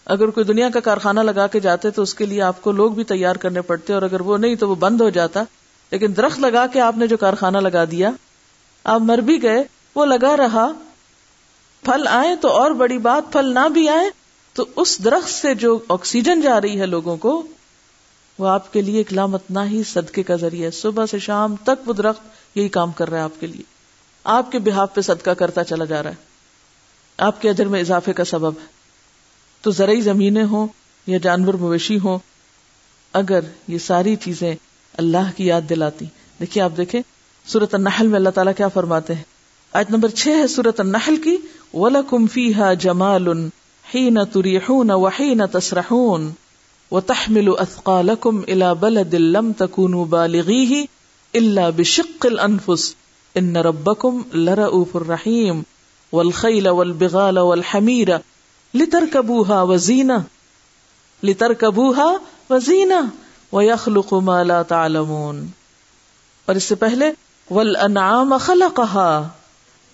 اگر کوئی دنیا کا کارخانہ لگا کے جاتے تو اس کے لیے آپ کو لوگ بھی تیار کرنے پڑتے اور اگر وہ نہیں تو وہ بند ہو جاتا۔ لیکن درخت لگا کے آپ نے جو کارخانہ لگا دیا، آپ مر بھی گئے، وہ لگا رہا۔ پھل آئے تو اور بڑی بات پھل نہ بھی آئے، تو اس درخت سے جو آکسیجن جا رہی ہے لوگوں کو، وہ آپ کے لیے ایک نہ ہی صدقے کا ذریعہ ہے۔ صبح سے شام تک وہ درخت یہی کام کر رہا ہے آپ کے لیے۔ آپ کے بحاف پہ صدقہ کرتا چلا جا رہا ہے۔ آپ کے ادھر میں اضافے کا سبب۔ ہے تو زرعی زمینیں ہوں یا جانور مویشی ہوں، اگر یہ ساری چیزیں اللہ کی یاد دلاتی۔ دیکھیے آپ دیکھیں سورت النحل میں اللہ تعالیٰ کیا فرماتے ہیں؟ آج نمبر چھ ہے سورت النحل کی وَلَكُمْ فِيهَا جَمَالٌ حِينَ تُرِيحُونَ وَحِينَ تَسْرَحُونَ وَتَحْمِلُ أَثْقَالَكُمْ إِلَى بَلَدٍ لَمْ تَكُونُوا بَالِغِيهِ إِلَّا بِشِقِّ الْأَنفُسِ إِنَّ رَبَّكُمْ لَرَؤُوفٌ الرَّحِيمٌ وَالْخَيْلَ وَالْبِغَالَ وَالْحَمِيرَ لتر کبوہا وزینا لتر کبوہا ویخلق ما لا تعلمون اور اس سے پہلے والانعام خلقها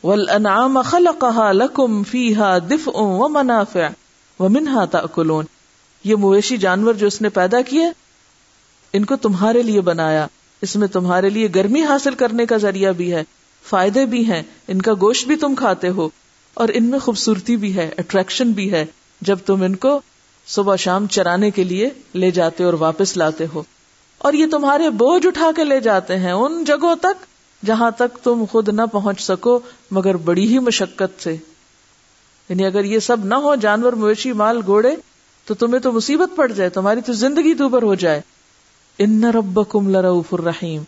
والانعام خلقها لکم فیہا دفع ومنافع ومنها تأکلون یہ مویشی جانور جو اس نے پیدا کیے، ان کو تمہارے لیے بنایا۔ اس میں تمہارے لیے گرمی حاصل کرنے کا ذریعہ بھی ہے، فائدے بھی ہیں، ان کا گوشت بھی تم کھاتے ہو۔ اور ان میں خوبصورتی بھی ہے اٹریکشن بھی ہے۔ جب تم ان کو صبح شام چرانے کے لیے لے جاتے اور واپس لاتے ہو۔ اور یہ تمہارے بوجھ اٹھا کے لے جاتے ہیں، ان جگہوں تک جہاں تک تم خود نہ پہنچ سکو، مگر بڑی ہی مشقت سے۔ یعنی اگر یہ سب نہ ہو، جانور، مویشی، مال گوڑے تو تمہیں تو مصیبت پڑ جائے، تمہاری تو زندگی دوبر ہو جائے۔ ان رب کم لروف الرحیم۔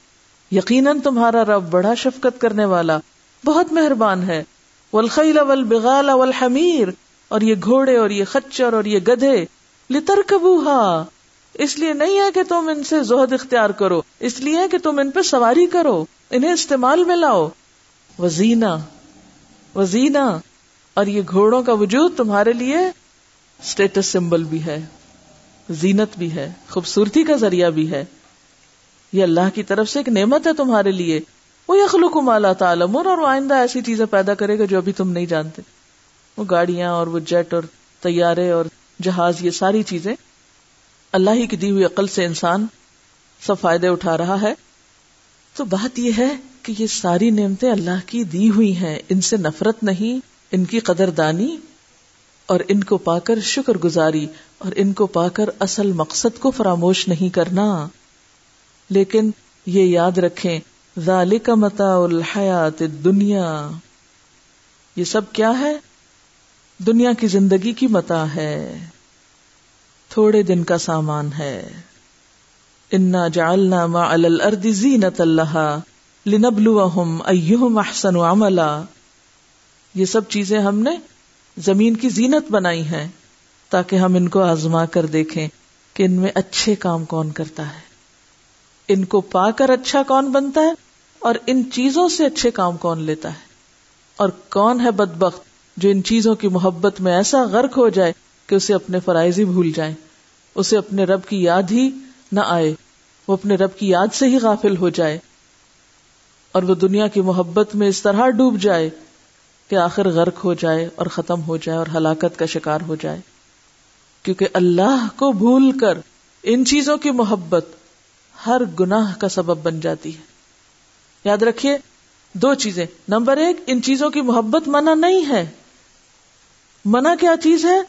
یقیناً تمہارا رب بڑا شفقت کرنے والا، بہت مہربان ہے۔ والخیل والبغال والحمیر۔ اور یہ گھوڑے اور یہ خچر اور یہ گدھے۔ لتر اس لیے نہیں ہے کہ تم ان سے زہد اختیار کرو، اس لیے کہ تم ان پہ سواری کرو۔ انہیں استعمال میں لاؤ۔ وزینا وزینا اور یہ گھوڑوں کا وجود تمہارے لیے اسٹیٹس سمبل بھی ہے، زینت بھی ہے، خوبصورتی کا ذریعہ بھی ہے۔ یہ اللہ کی طرف سے ایک نعمت ہے تمہارے لیے۔ وہ یخلق مالا تعلمون، اور وہ آئندہ ایسی چیزیں پیدا کرے گا جو ابھی تم نہیں جانتے۔ وہ گاڑیاں اور وہ جیٹ اور طیارے اور جہاز، یہ ساری چیزیں اللہ ہی کی دی ہوئی عقل سے انسان سب فائدے اٹھا رہا ہے۔ تو بات یہ ہے کہ یہ ساری نعمتیں اللہ کی دی ہوئی ہیں۔ ان سے نفرت نہیں، ان کی قدر دانی اور ان کو پا کر شکر گزاری اور ان کو پا کر اصل مقصد کو فراموش نہیں کرنا۔ لیکن یہ یاد رکھیں، ذالک متاع الحیات دنیا یہ سب کیا ہے؟ دنیا کی زندگی کی متا ہے۔ تھوڑے دن کا سامان ہے۔ انا جعلنا ما علی الارض زینت اللہ لنبلوہم ایہم احسن عملا۔ یہ سب چیزیں ہم نے زمین کی زینت بنائی ہیں تاکہ ہم ان کو آزما کر دیکھیں کہ ان میں اچھے کام کون کرتا ہے۔ ان کو پا کر اچھا کون بنتا ہے اور ان چیزوں سے اچھے کام کون لیتا ہے۔ اور کون ہے بدبخت جو ان چیزوں کی محبت میں ایسا غرق ہو جائے کہ اسے اپنے فرائض ہی بھول جائیں۔ اسے اپنے رب کی یاد ہی نہ آئے، وہ اپنے رب کی یاد سے ہی غافل ہو جائے۔ اور وہ دنیا کی محبت میں اس طرح ڈوب جائے کہ آخر غرق ہو جائے اور ختم ہو جائے اور ہلاکت کا شکار ہو جائے۔ کیونکہ اللہ کو بھول کر ان چیزوں کی محبت ہر گناہ کا سبب بن جاتی ہے۔ یاد رکھیے دو چیزیں۔ نمبر ایک، ان چیزوں کی محبت منع نہیں ہے۔ منع کیا چیز ہے؟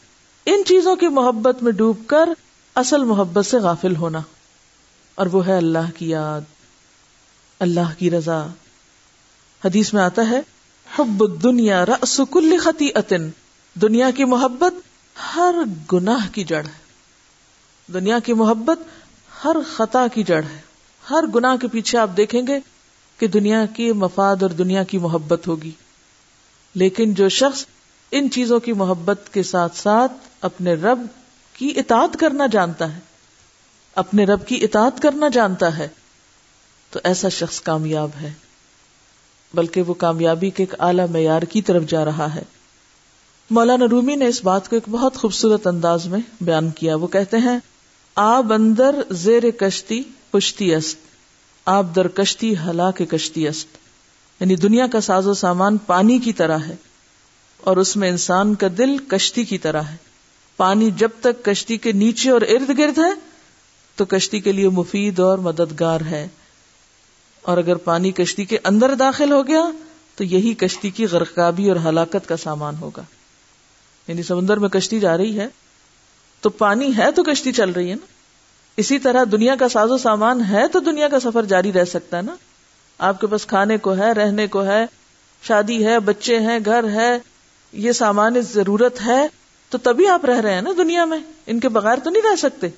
ان چیزوں کی محبت میں ڈوب کر اصل محبت سے غافل ہونا۔ اور وہ ہے اللہ کی یاد، اللہ کی رضا۔ حدیث میں آتا ہے، حب دنیا رس کل خطی دنیا کی محبت ہر گناہ کی جڑ ہے۔ دنیا کی محبت ہر خطا کی جڑ ہے۔ ہر گناہ کے پیچھے آپ دیکھیں گے کہ دنیا کی مفاد اور دنیا کی محبت ہوگی۔ لیکن جو شخص ان چیزوں کی محبت کے ساتھ ساتھ اپنے رب کی اطاعت کرنا جانتا ہے اپنے رب کی اطاعت کرنا جانتا ہے، تو ایسا شخص کامیاب ہے، بلکہ وہ کامیابی کے ایک اعلی معیار کی طرف جا رہا ہے۔ مولانا رومی نے اس بات کو ایک بہت خوبصورت انداز میں بیان کیا۔ وہ کہتے ہیں آب اندر زیر کشتی پشتی است آب در کشتی ہلا کے کشتی است۔ یعنی دنیا کا ساز و سامان پانی کی طرح ہے، اور اس میں انسان کا دل کشتی کی طرح ہے۔ پانی جب تک کشتی کے نیچے اور ارد گرد ہے تو کشتی کے لیے مفید اور مددگار ہے۔ اور اگر پانی کشتی کے اندر داخل ہو گیا، تو یہی کشتی کی غرقابی اور ہلاکت کا سامان ہوگا۔ یعنی سمندر میں کشتی جا رہی ہے، تو پانی ہے تو کشتی چل رہی ہے نا۔ اسی طرح دنیا کا ساز و سامان ہے تو دنیا کا سفر جاری رہ سکتا ہے نا۔ آپ کے پاس کھانے کو ہے، رہنے کو ہے، شادی ہے، بچے ہیں، گھر ہے، یہ سامان ضرورت ہے، تو تبھی آپ رہ رہے ہیں نا دنیا میں۔ ان کے بغیر تو نہیں رہ سکتے۔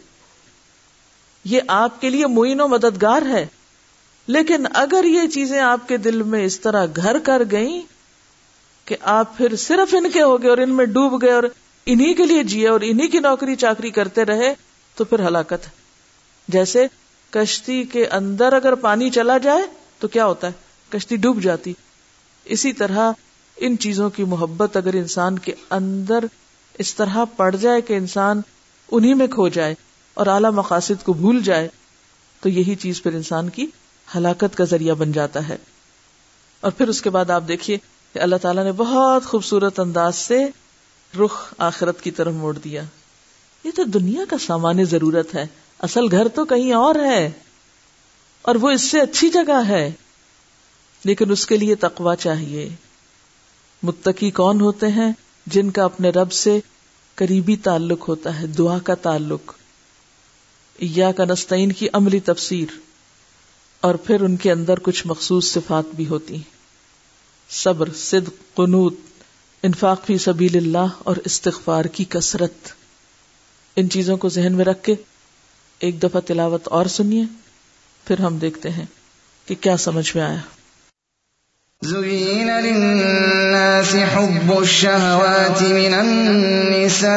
یہ آپ کے لیے معین و مددگار ہے۔ لیکن اگر یہ چیزیں آپ کے دل میں اس طرح گھر کر گئیں کہ آپ پھر صرف ان کے ہو گئے اور ان میں ڈوب گئے اور انہی کے لیے جیے اور انہی کی نوکری چاکری کرتے رہے تو پھر ہلاکت ہے۔ جیسے کشتی کے اندر اگر پانی چلا جائے تو کیا ہوتا ہے؟ کشتی ڈوب جاتی۔ اسی طرح ان چیزوں کی محبت اگر انسان کے اندر اس طرح پڑ جائے کہ انسان انہی میں کھو جائے۔ اور اعلی مقاصد کو بھول جائے، تو یہی چیز پھر انسان کی ہلاکت کا ذریعہ بن جاتا ہے۔ اور پھر اس کے بعد آپ دیکھیے کہ اللہ تعالیٰ نے بہت خوبصورت انداز سے رخ آخرت کی طرف موڑ دیا۔ یہ تو دنیا کا سامان ضرورت ہے، اصل گھر تو کہیں اور ہے۔ اور وہ اس سے اچھی جگہ ہے۔ لیکن اس کے لیے تقوا چاہیے۔ متقی کون ہوتے ہیں جن کا اپنے رب سے قریبی تعلق ہوتا ہے، دعا کا تعلق۔ یا کا نستعین کی عملی تفسیر، اور پھر ان کے اندر کچھ مخصوص صفات بھی ہوتی صبر، صدق، قنوت، انفاق فی سبیل اللہ اور استغفار کی کثرت۔ ان چیزوں کو ذہن میں رکھ کے ایک دفعہ تلاوت اور سنیے، پھر ہم دیکھتے ہیں کہ کیا سمجھ میں آیا۔ زين للناس حب الشهوات من النساء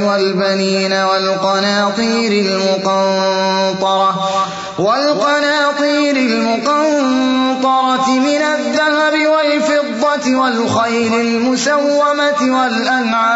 والبنين والقناطير المقنطرة والقناطير المقنطرة من الذهب والفضة والخيل المسومة والأنعام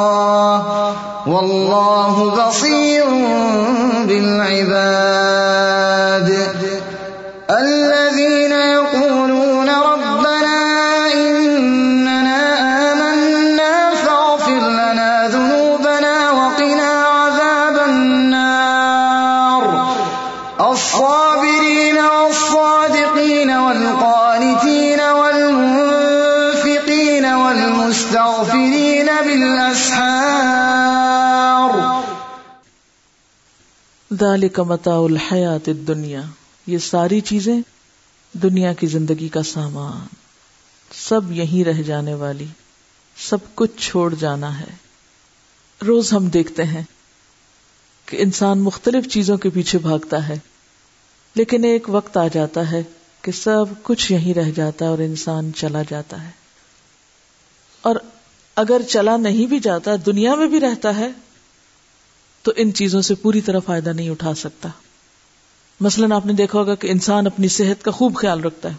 والله بصير بالعباد. متاع الحیات الدنیا۔ یہ ساری چیزیں دنیا کی زندگی کا سامان۔ سب یہیں رہ جانے والی، سب کچھ چھوڑ جانا ہے۔ روز ہم دیکھتے ہیں کہ انسان مختلف چیزوں کے پیچھے بھاگتا ہے، لیکن ایک وقت آ جاتا ہے کہ سب کچھ یہیں رہ جاتا ہے اور انسان چلا جاتا ہے۔ اور اگر چلا نہیں بھی جاتا، دنیا میں بھی رہتا ہے تو ان چیزوں سے پوری طرح فائدہ نہیں اٹھا سکتا۔ مثلاً آپ نے دیکھا ہوگا کہ انسان اپنی صحت کا خوب خیال رکھتا ہے۔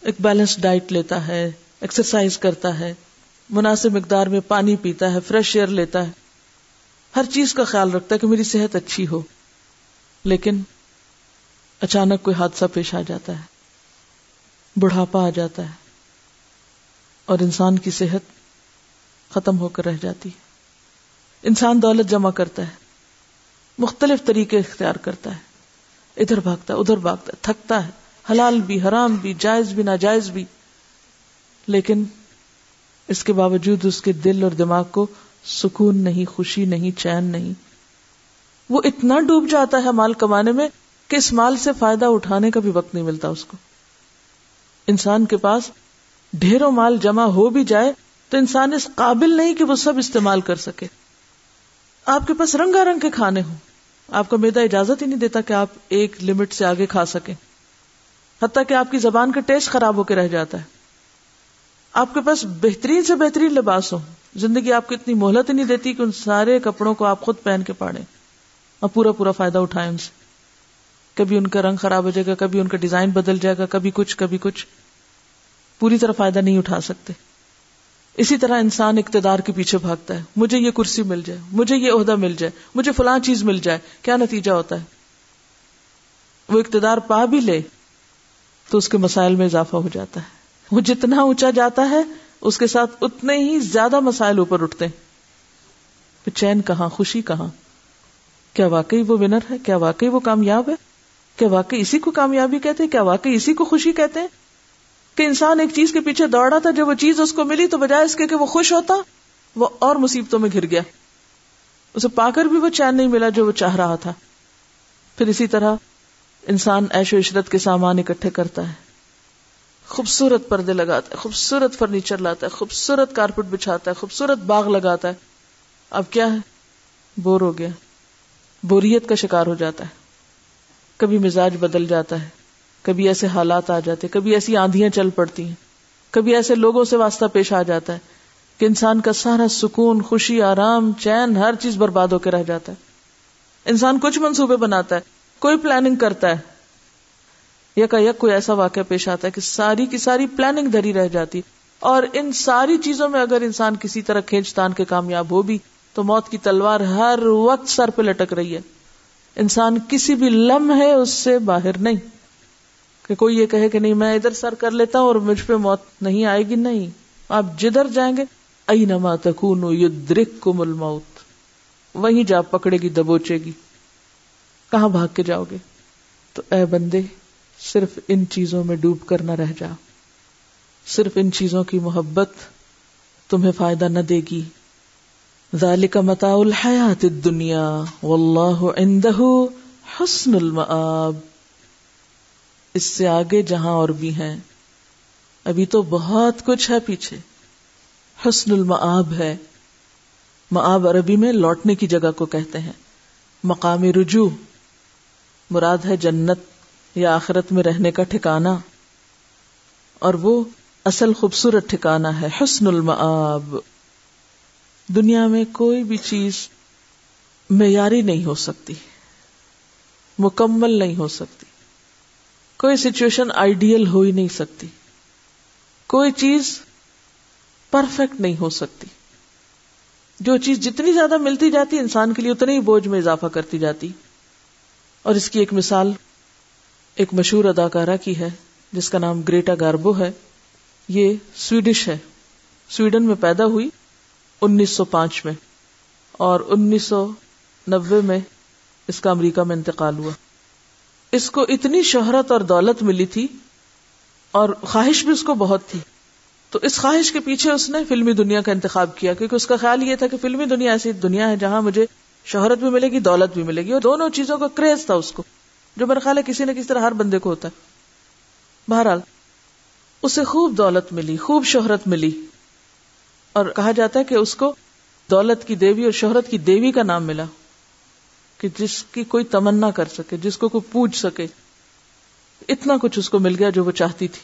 ایک بیلنس ڈائٹ لیتا ہے ایکسرسائز کرتا ہے، مناسب مقدار میں پانی پیتا ہے فریش ایئر لیتا ہے۔ ہر چیز کا خیال رکھتا ہے کہ میری صحت اچھی ہو۔ لیکن اچانک کوئی حادثہ پیش آ جاتا ہے، بڑھاپا آ جاتا ہے اور انسان کی صحت ختم ہو کر رہ جاتی ہے۔ انسان دولت جمع کرتا ہے، مختلف طریقے اختیار کرتا ہے۔ ادھر بھاگتا ہے، ادھر بھاگتا ہے، تھکتا ہے، حلال بھی، حرام بھی، جائز بھی، ناجائز بھی۔ لیکن اس کے باوجود اس کے دل اور دماغ کو سکون نہیں، خوشی نہیں، چین نہیں۔ وہ اتنا ڈوب جاتا ہے مال کمانے میں کہ اس مال سے فائدہ اٹھانے کا بھی وقت نہیں ملتا اس کو۔ انسان کے پاس ڈھیروں مال جمع ہو بھی جائے تو انسان اس قابل نہیں کہ وہ سب استعمال کر سکے۔ آپ کے پاس رنگا رنگ کے کھانے ہوں۔ آپ کا میدا اجازت ہی نہیں دیتا کہ آپ ایک لمٹ سے آگے کھا سکیں۔ حتیٰ کہ آپ کی زبان کا ٹیسٹ خراب ہو کے رہ جاتا ہے۔ آپ کے پاس بہترین سے بہترین لباس ہو زندگی آپ کو اتنی مہلت ہی نہیں دیتی کہ ان سارے کپڑوں کو آپ خود پہن کے پاڑیں اور پورا پورا فائدہ اٹھائیں ان سے۔ کبھی ان کا رنگ خراب ہو جائے گا، کبھی ان کا ڈیزائن بدل جائے گا، کبھی کچھ کبھی کچھ۔ پوری طرح فائدہ نہیں اٹھا سکتے۔ اسی طرح انسان اقتدار کے پیچھے بھاگتا ہے۔ مجھے یہ کرسی مل جائے، مجھے یہ عہدہ مل جائے، مجھے فلاں چیز مل جائے، کیا نتیجہ ہوتا ہے؟ وہ اقتدار پا بھی لے تو اس کے مسائل میں اضافہ ہو جاتا ہے۔ وہ جتنا اونچا جاتا ہے، اس کے ساتھ اتنے ہی زیادہ مسائل اوپر اٹھتے ہیں۔ چین کہاں، خوشی کہاں؟ کیا واقعی وہ ونر ہے؟ کیا واقعی وہ کامیاب ہے؟ کیا واقعی اسی کو کامیابی کہتے ہیں؟ کیا واقعی اسی کو خوشی کہتے ہیں؟ کہ انسان ایک چیز کے پیچھے دوڑا تھا، جب وہ چیز اس کو ملی تو بجائے اس کے کہ وہ خوش ہوتا، وہ اور مصیبتوں میں گر گیا۔ اسے پا کر بھی وہ چین نہیں ملا جو وہ چاہ رہا تھا۔ پھر اسی طرح انسان ایش و عشرت کے سامان اکٹھے کرتا ہے۔ خوبصورت پردے لگاتا ہے، خوبصورت فرنیچر لاتا ہے، خوبصورت کارپیٹ بچھاتا ہے، خوبصورت باغ لگاتا ہے۔ اب کیا ہے؟ بور ہو گیا۔ بوریت کا شکار ہو جاتا ہے۔ کبھی مزاج بدل جاتا ہے۔ کبھی ایسے حالات آ جاتے، کبھی ایسی آندیاں چل پڑتی ہیں، کبھی ایسے لوگوں سے واسطہ پیش آ جاتا ہے کہ انسان کا سارا سکون، خوشی، آرام، چین، ہر چیز برباد ہو کے رہ جاتا ہے۔ انسان کچھ منصوبے بناتا ہے، کوئی پلاننگ کرتا ہے۔ یک یک کوئی ایسا واقعہ پیش آتا ہے کہ ساری کی ساری پلاننگ دھری رہ جاتی۔ اور ان ساری چیزوں میں اگر انسان کسی طرح کھینچ تان کے کامیاب ہو بھی، تو موت کی تلوار ہر وقت سر پہ لٹک رہی ہے۔ انسان کسی بھی لمحے اس سے باہر نہیں۔ کہ کوئی یہ کہے کہ نہیں، میں ادھر سر کر لیتا ہوں اور مجھ پہ موت نہیں آئے گی، نہیں۔ آپ جدھر جائیں گے ائی نما تکون یدرک وہیں جا پکڑے گی، دبوچے گی۔ کہاں بھاگ کے جاؤ گے؟ تو اے بندے، صرف ان چیزوں میں ڈوب کر نہ رہ جا۔ صرف ان چیزوں کی محبت تمہیں فائدہ نہ دے گی۔ ذالک متاع الحیات الدنیا واللہ عنده حسن المآب۔ اس سے آگے جہاں اور بھی ہیں۔ ابھی تو بہت کچھ ہے پیچھے۔ حسن المآب ہے۔ معاب عربی میں لوٹنے کی جگہ کو کہتے ہیں۔ مقام رجوع۔ مراد ہے جنت یا آخرت میں رہنے کا ٹھکانا اور وہ اصل خوبصورت ٹھکانا ہے، حسن المآب۔ دنیا میں کوئی بھی چیز معیاری نہیں ہو سکتی۔ مکمل نہیں ہو سکتی۔ کوئی سچویشن آئیڈیل ہو ہی نہیں سکتی۔ کوئی چیز پرفیکٹ نہیں ہو سکتی۔ جو چیز جتنی زیادہ ملتی جاتی انسان کے لیے اتنے ہی بوجھ میں اضافہ کرتی جاتی۔ اور اس کی ایک مثال، ایک مشہور اداکارہ کی ہے، جس کا نام گریٹا گاربو ہے۔ یہ سویڈش ہے۔ سویڈن میں پیدا ہوئی انیس سو پانچ میں اور انیس سو نبے میں اس کا امریکہ میں انتقال ہوا۔ اس کو اتنی شہرت اور دولت ملی تھی اور خواہش بھی اس کو بہت تھی۔ تو اس خواہش کے پیچھے اس نے فلمی دنیا کا انتخاب کیا، کیونکہ اس کا خیال یہ تھا کہ فلمی دنیا ایسی دنیا ہے جہاں مجھے شہرت بھی ملے گی، دولت بھی ملے گی، اور دونوں چیزوں کا کریز تھا اس کو، جو میرا خیال ہے کسی نہ کسی طرح ہر بندے کو ہوتا ہے۔ بہرحال، اسے خوب دولت ملی، خوب شہرت ملی، اور کہا جاتا ہے کہ اس کو دولت کی دیوی اور شہرت کی دیوی کا نام ملا۔ کہ جس کی کوئی تمنا کر سکے، جس کو کوئی پوچھ سکے۔ اتنا کچھ اس کو مل گیا جو وہ چاہتی تھی۔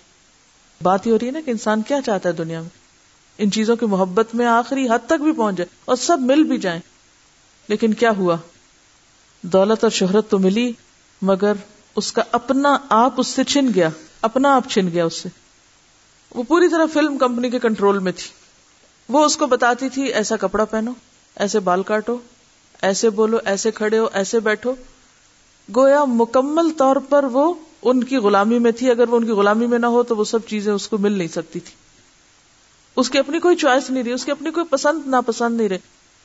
بات ہی ہو رہی ہے نا کہ انسان کیا چاہتا ہے دنیا میں؟ ان چیزوں کی محبت میں آخری حد تک بھی پہنچ جائے اور سب مل بھی جائیں۔ لیکن کیا ہوا؟ دولت اور شہرت تو ملی، مگر اس کا اپنا آپ اس سے چھن گیا، اپنا آپ چھن گیا اس سے۔ وہ پوری طرح فلم کمپنی کے کنٹرول میں تھی۔ وہ اس کو بتاتی تھی، ایسا کپڑا پہنو، ایسے بال کاٹو ایسے بولو، ایسے کھڑے ہو، ایسے بیٹھو۔ گویا مکمل طور پر وہ ان کی غلامی میں تھی۔ اگر وہ ان کی غلامی میں نہ ہو تو وہ سب چیزیں اس کو مل نہیں سکتی تھی۔ اس کی اپنی کوئی چوائس نہیں رہی، اس کی اپنی کوئی پسند، ناپسند نہیں رہی۔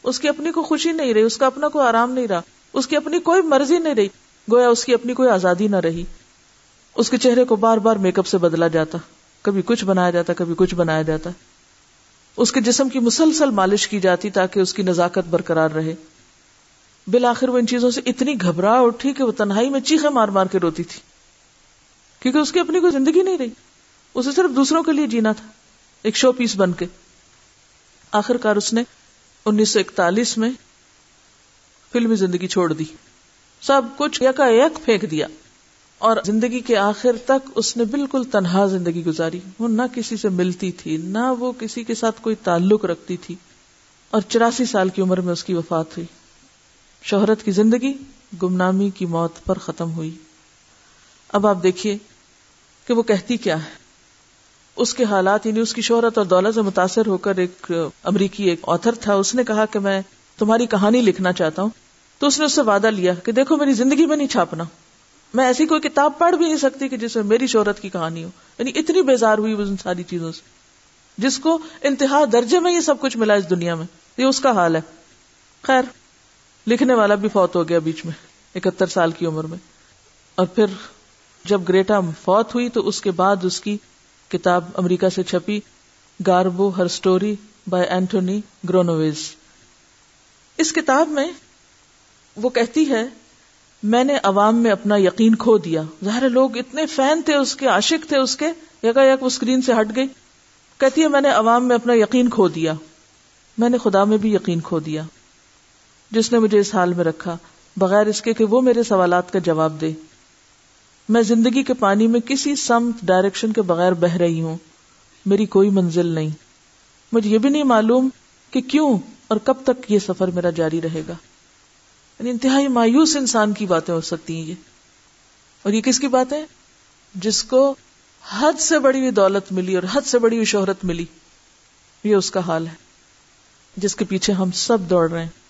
اس کی اپنی کوئی خوشی نہیں رہی، اس کا اپنا کوئی آرام نہیں رہا۔ اس کی اپنی کوئی مرضی نہیں رہی۔ گویا اس کی اپنی کوئی آزادی نہ رہی۔ اس کے چہرے کو بار بار میک اپ سے بدلا جاتا۔ کبھی کچھ بنایا جاتا، کبھی کچھ بنایا جاتا۔ اس کے جسم کی مسلسل مالش کی جاتی تاکہ اس کی نزاکت برقرار رہے۔ بالآخر وہ ان چیزوں سے اتنی گھبراہ اٹھی کہ وہ تنہائی میں چیخے مار مار کے روتی تھی۔ کیونکہ اس کی اپنی کوئی زندگی نہیں رہی۔ اسے صرف دوسروں کے لیے جینا تھا۔ ایک شو پیس بن کے۔ آخر کار اس نے انیس سو اکتالیس میں فلمی زندگی چھوڑ دی۔ سب کچھ یکا یک پھینک دیا۔ اور زندگی کے آخر تک اس نے بالکل تنہا زندگی گزاری۔ وہ نہ کسی سے ملتی تھی، نہ وہ کسی کے ساتھ کوئی تعلق رکھتی تھی۔ اور چوراسی سال کی عمر میں اس کی وفات ہوئی۔ شہرت کی زندگی گمنامی کی موت پر ختم ہوئی۔ اب آپ دیکھیے کہ وہ کہتی کیا ہے۔ اس کے حالات یعنی اس کی شہرت اور دولت سے متاثر ہو کر ایک امریکی ایک آتھر تھا۔ اس نے کہا کہ میں تمہاری کہانی لکھنا چاہتا ہوں۔ تو اس نے اس سے وعدہ لیا کہ دیکھو میری زندگی میں نہیں چھاپنا۔ میں ایسی کوئی کتاب پڑھ بھی نہیں سکتی کہ جس میں میری شہرت کی کہانی ہو۔ یعنی اتنی بیزار ہوئی ان ساری چیزوں سے۔ جس کو انتہا درجے میں یہ سب کچھ ملا اس دنیا میں۔ یہ اس کا حال ہے۔ خیر۔ لکھنے والا بھی فوت ہو گیا بیچ میں، اکہتر سال کی عمر میں۔ اور پھر جب گریٹا فوت ہوئی تو اس کے بعد اس کی کتاب امریکہ سے چھپی، Garbo her story by Antony Gronowicz. اس کتاب میں وہ کہتی ہے، میں نے عوام میں اپنا یقین کھو دیا۔ ظاہر لوگ اتنے فین تھے، اس کے عاشق تھے، اس کے یکا یک وہ اسکرین سے ہٹ گئی کہتی ہے، میں نے عوام میں اپنا یقین کھو دیا۔ میں نے خدا میں بھی یقین کھو دیا۔ جس نے مجھے اس حال میں رکھا، بغیر اس کے کہ وہ میرے سوالات کا جواب دے۔ میں زندگی کے پانی میں کسی سمت ڈائریکشن کے بغیر بہ رہی ہوں۔ میری کوئی منزل نہیں۔ مجھے یہ بھی نہیں معلوم کہ کیوں اور کب تک یہ سفر میرا جاری رہے گا۔ یعنی انتہائی مایوس انسان کی باتیں ہو سکتی ہیں یہ۔ اور یہ کس کی بات ہے؟ جس کو حد سے بڑی ہوئی دولت ملی اور حد سے بڑی ہوئی شہرت ملی۔ یہ اس کا حال ہے۔ جس کے پیچھے ہم سب دوڑ رہے ہیں۔